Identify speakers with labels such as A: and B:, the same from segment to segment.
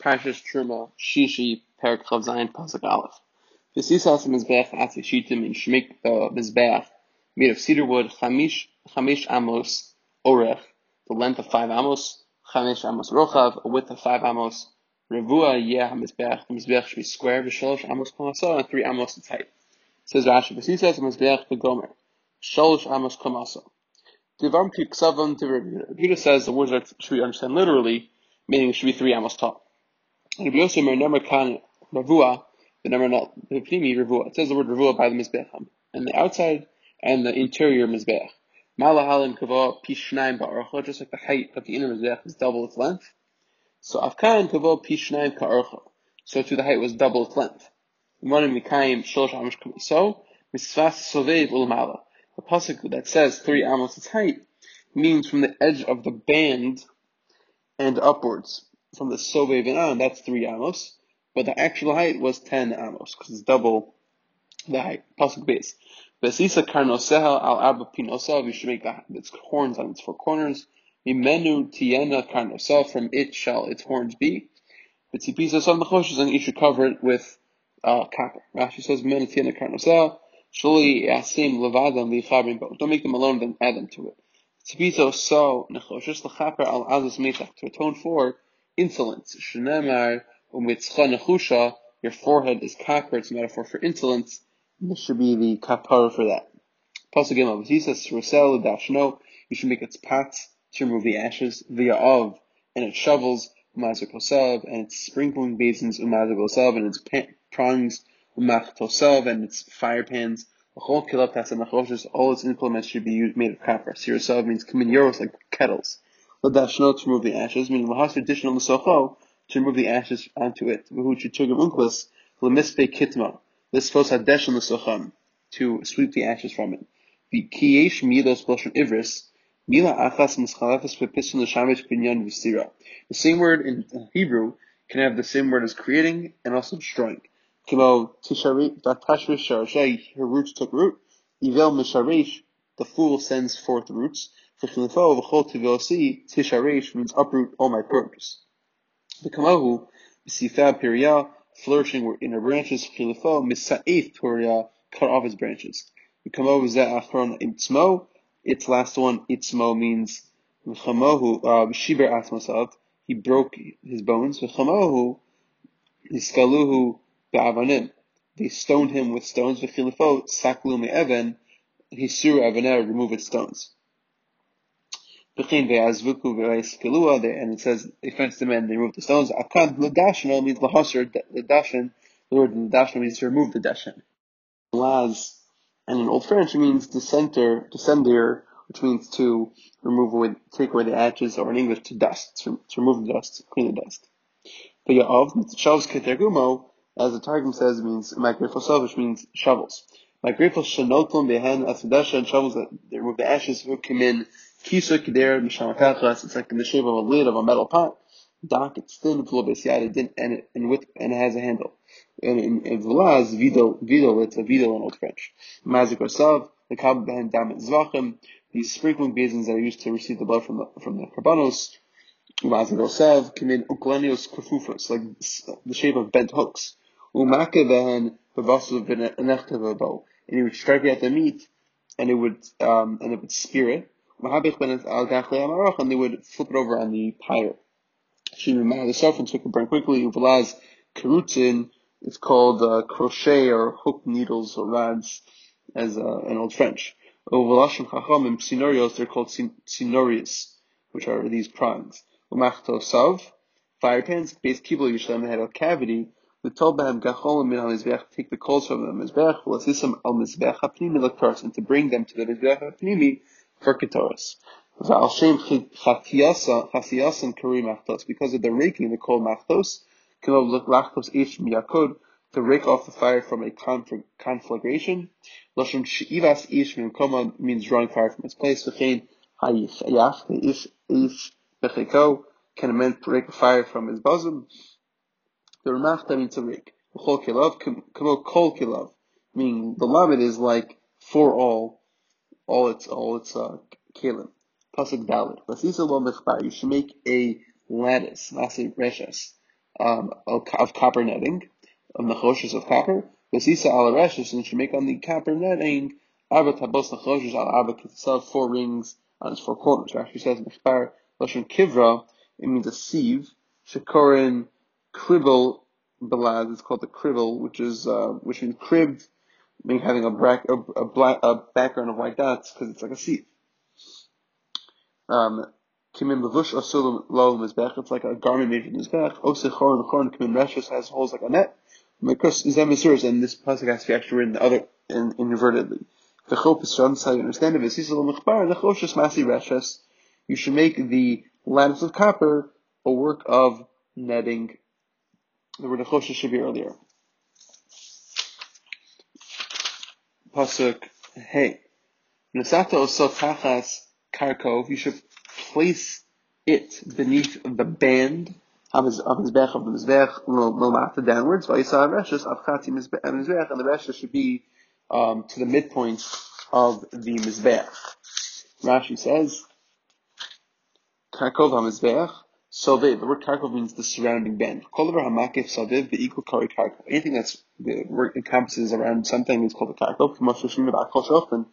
A: Parshas Truma, Shishi, Perak Chav Zayin, Pasuk Aleph. V'sisas Mizbeach Atzi Shitim in Shmik the uh, Mizbeach, made of cedar wood, Chamish, Chamish Amos, Orech, the length of five Amos, Chamish Amos Rochav, a width of five Amos, Revua Yeh HaMizbeach, the Mizbeach should be square, V'shalosh Amos Kamasa, and three Amos its height. Says Rashi, V'sisas Mizbeach the Gomer, Shalosh Amos Kamasa. Divam Ki Ksavam Divar Peter says the words are, should be understood literally, meaning it should be three amos tall. And Rabbi Yosef Nemer Kan Ravua, the number not the Pnimi Ravua. It says the word Ravua by the Mizbecham. And the outside and the interior Mizbech. Malahalim Kava Pishnaim Ba'archa, just like the height of the inner Mizbech is double its length. So Afkan Kava Pishnaim Ka'archa. So to the height was double its length. So, Misvas Sovev Ulmala. The pasuk that says three amos its height means from the edge of the band and upwards from the Sovev and that's three amos. But the actual height was 10 amos, because it's double the height. Pasuk base. Besisa karnosehel al arba pinosel, you should make the, its horns on its four corners. Mimenu tiena karnosel, from it shall its horns be. Betzipisa some nechoshes, and you should cover it with uh, copper. Rashi says, Mimenu tiena karnosel, shuli yasim levadam lichabrim bo. Don't make them alone, then add them to it. Tzipito so nechoshes l'chaper al azus metach, to atone for insolence. Nechusha, your forehead is copper, it's a metaphor for insolence, and this should be the kapara for that. Pasuk Gimel, he says, Rusel dashno, you should make its pots to remove the ashes, via of, and its shovels, umazer kosav, and its sprinkling basins, umazer kosav, and its prongs, umach tosav, and its fire pans, all its implements should be made of copper. Sirasav means kaminyoros, like kettles. Ladashno to remove the ashes, meaning lahas additional l'socho to remove the ashes onto it. V'hu chitugim unklis lemispe kitma. This supposed hadeshin l'socham to sweep the ashes from it. The kiyesh milos b'lashon ivris mila achas mischalefes pepisun l'shamish binyan v'sira. The same word in Hebrew can have the same word as creating and also destroying. Kimo tishari batashrish sharashai, her roots took root. Ivel misharish, the fool sends forth roots. V'chilifo v'chol tivosi tisharesh means uproot all my produce. V'kamahu b'sifa pirya flourishing in her branches. V'chilifo misa'if pirya cut off his branches. V'kamahu zeh achron itzmo. Its last one itzmo means v'chamahu uh, shiber atmasav. He broke his bones. V'chamahu niskaluhu ba'avanim. They stoned him with stones. V'chilifo saklu me'even. He sur avaner remove its stones and it says they fenced them in, they removed the stones. Akad ledashna means lahasr ledashin. The word ledashna means to remove the dashin. Laz, and in Old French it means descender, descender, which means to remove away, take away the ashes, or in English to dust, to, to remove the dust, to clean the dust. But Ya'av, shavs ketergumo, as the Targum says, means makrifosov, which means shovels. Makrifos shanotum behen asadasha, and shovels that they remove the ashes, who come in Kisa Keder Mishamakachas, it's like in the shape of a lid of a metal pot. Dock, it's thin, of and and with and it has a handle. And in, in V'laz, vidal, vidal, it's a vidal in Old French. Mazik Sav, the Kab Ben Damet Zvachim, these sprinkling basins that are used to receive the blood from the from the Karbanos. Mazik Sav, in Uklenios Kafufos, like the shape of bent hooks. Umake Behen, Bavasu Venechtevabo, and he would strike it at the meat, and it would um and it would spear it and they would flip it over on the pyre. She Mah the took could burn quickly. Uvalaz karutzin, it's called uh, crochet or hook needles or rods, as uh, in Old French. Uvalashim chachamim sinorios, they're called sinorius, which are these prongs. Umachto sav, fire pans, base kibble yishlem, had a cavity. The told them gachol min al mizbeach, take the coals from the mizbeach, v'lasisam al laktaras, and to bring them to the mizbeach hapnimi, for Ketoris. Because of the raking, they call machtos. To rake off the fire from a conflagration. Means drawing fire from its place. Can a man rake a fire from his bosom. The ramachta means to rake. Meaning the lamed is like for all all its all its uh, kalim. Pasuk Dalit. You should make a lattice, nasi reshas, um, of, copper netting, of nechoshes of copper, Vesisa al reshes, and you should make on the copper netting, Abba tabos nechoshes al Abba itself four rings on its four corners. Actually says Mechbar Lashon Kivra, it means a sieve. Shekorin kribble belaz, it's called the kribble, which is uh, which means cribbed, meaning having a, black, a, a, black, a background of white dots because it's like a sieve. Um, Kimin levush asul lo mizbech. It's like a garment made from mizbech. Ose choron choron kimin reshes has holes like a net. Because is that and this pasuk has to be actually written the other in, invertedly. The chop is shown so you understand it. This is a mechbar. The choshes masi reshes. You should make the lamps of copper a work of netting. The word choshes should be earlier. Pasuk hey. Nasata osot tachas karkov. You should place it beneath the band of his of bech of the mizbech lomata downwards. Vayisa reshes avchati mizbech, and the reshes should be um, to the midpoint of the mizbech. Rashi says, "Karkov hamizbech." Soviv, the word karkov means the surrounding band. Kolavar hamakif the equal kari karkov. Anything that's the word encompasses around something is called a karkov.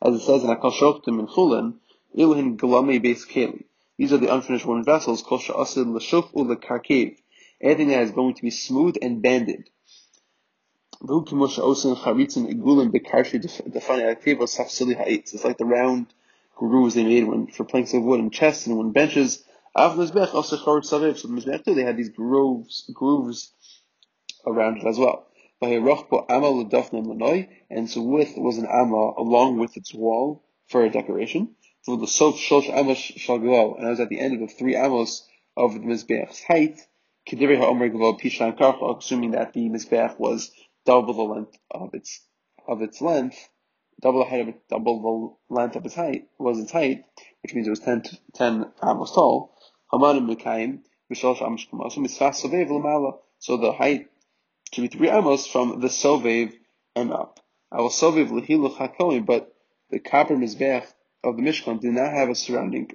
A: As it says in Akal Shoftim in Chulin, Ilhin Galami Beis Keli. These are the unfinished wooden vessels, Kosha Asid Lashuf Ula Karkev. Anything that is going to be smooth and banded. It's like the round grooves they made when, for planks of wood and chests and wooden benches. So the Mizbech too, they had these grooves, grooves around it as well. And so with was an amma along with its wall for a decoration So the sof shosh amos shalgalo, and I was at the end of the three amos of the mizbeach's height. Assuming that the mizbeach was double the length of its of its length, double the height of it, double the length of its height was its height, which means it was 10, 10 amos tall. Hamanim mekayim v'shalosh amos kamasim misfas sovev l'mala. So the height should be three amos from the sovev and up. I will sovev lehiluch hakolim, but the copper mizbeach of the Mishkan did not have a surrounding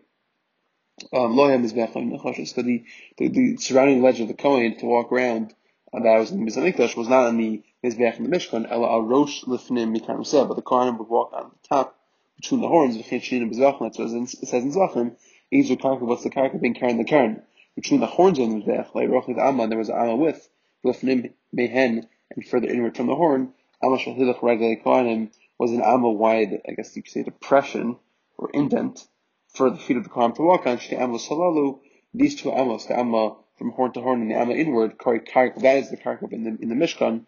A: um, so the, the, the surrounding ledge of the Kohen to walk around uh, that was in the Mizrach was not on the Mizbech in the Mishkan, ela al rosh lifnim mikam but the Kohen would walk on the top between the horns, that's what it says in Zvachim, Ezer karka, what's the karka being carried in the karen? Between the horns of the Mizbech, like Rochit Amma, there was an Amma with, lifnim mehen, and further inward from the horn, Amma shahilach regularly Kohanim was an Amma wide, I guess you could say, depression, or indent for the feet of the Kohen to walk on. Shte amos halalu, these two amos, the amma from horn to horn and the amma inward, that is the karkov in the, in the Mishkan,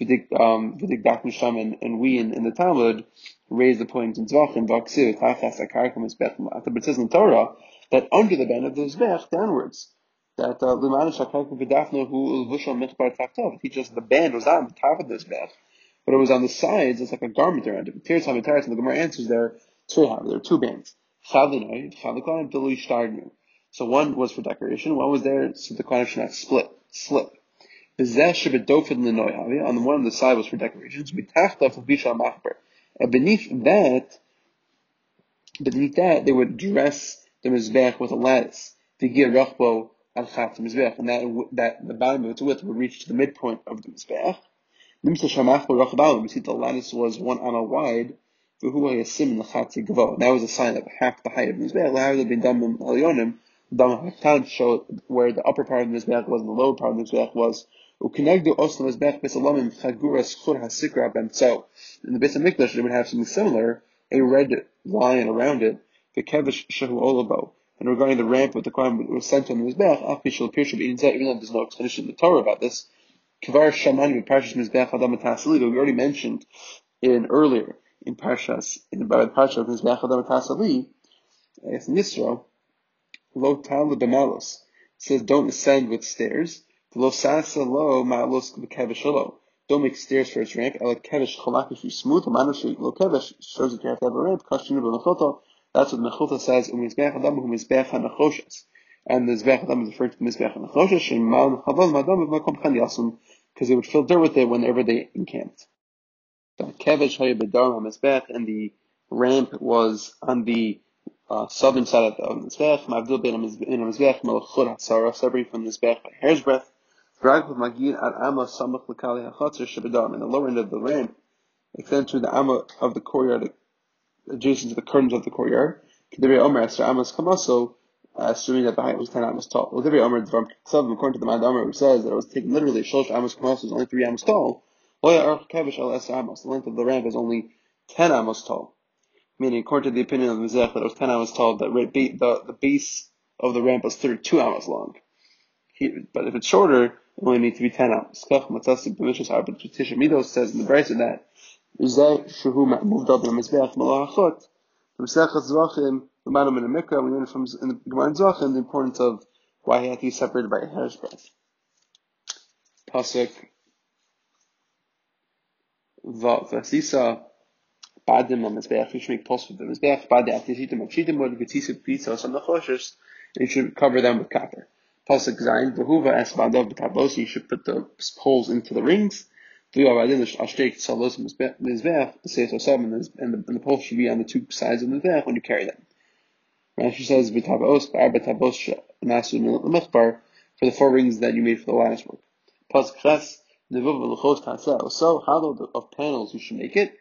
A: Vidik, um, Vidik and, and we in, in the Talmud raise the point in Zvachim, Vaksiv, Tachas, Akarkom, Mizbech, But it says in the Torah that under the band of the Mizbech, downwards, that uh, Limanish Akarkom Vidafno Hu Ulvushal Michbar Tachtov, teaches the band was on the top of the Mizbech, but it was on the sides, it's like a garment around it. Tears Hamitaris, and the Gemara answers there, there are two bands. So one was for decoration, one was there so the kohen should not split, slip. On the one on the side was for decorations. And beneath that, beneath that, they would dress the mizbech with a lattice. To get rachbo al chat mizbech, and that that the bottom of its width would reach to the midpoint of the mizbech. We see the lattice was one amma wide, that was a sign of half the height of the Mizbeach. How would been done in Elyonim? Dam Haktan showed where the upper part of the mizbech was and the lower part of the mizbech was. In the Beis Hamikdash, they would have something similar, a red line around it, the kevish shehu olabo. And regarding the ramp of the Kohen was sent on the appear should be inside, even though there's no explanation in the Torah about this. Kvar shamani b'parshas Mizbeach adam we already mentioned in earlier in Parshas, in the Parsha of Mizbeach Adam Tasali, I guess in Yisro, Lo Tal says don't ascend with stairs. Don't make stairs for its ramp. El Kevish Cholakish smooth. Manoshi Lo Kevish shows that you have to have a ramp. That's what Mechota says. Umizbeach Adam Mizbeach HaNachoshes. And the Mizbeach Adam is referred to the Mizbeach HaNachoshes. Because they would fill dirt with it whenever they encamped. Kevish Hayabedar Mizbech, and the ramp was on the uh, southern side of the Mizbech. Mavdil ben Mizbech, Malachur Hatzara, separated from Mizbech by hair's breadth. In the lower end of the ramp, extend to the amma of the courtyard, adjacent to the curtains of the courtyard. Uh, assuming that the height was ten amos tall. According to the Mad Omer, who says that it was taken literally Shlosh Amos Kamaso is only three amos tall. The length of the ramp is only ten amos tall. Meaning, according to the opinion of the Mizrach, that it was ten amos tall, that the, the base of the ramp was 32 amos long. But if it's shorter, only need to be 10 amos. Kach Tisha Midos says in the Brisa that up in Malachot. Zvachim, in the Mikra, we learn from in the Gemara Zvachim the importance of why he had to be separated by a hair's breadth. Pasuk Vasisa Badim you should make posts with the Mizbeach, Badi Atishitim, Akshitim, Mod Gatisip, Pizza, some of the Choshes, and you should cover them with copper. Pasuk Zayin, Behuva Es Badav B'Tabos, you should put the poles into the rings. And the, and the poles should be on the two sides of the Mizbeach when you carry them. Rashi says B'Tabos, B'Ar B'Tabos, Nasu L'Mechbar, for the four rings that you made for the lattice work. Pasuk Ches, Nevuv V'Luchos Kaseh, so hollow of panels you should make it.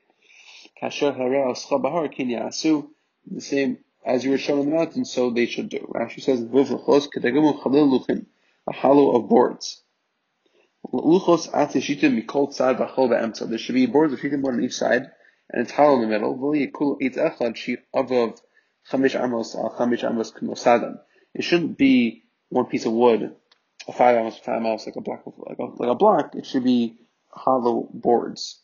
A: Kasher Hareh Oscha Bahar Kin Yasu, the same as you were shown on the mountain, so they should do. Rashi says, a hollow of boards. Luchos atishitim mikol tzad v'achol ba'emtza. There should be boards of shitim board on each side, and it's hollow in the middle. V'li eitz echad sheet above chamish amos al chamish amos k'mosadam. It shouldn't be one piece of wood, a five amos, five amos, like a block, like a, like a block. It should be hollow boards.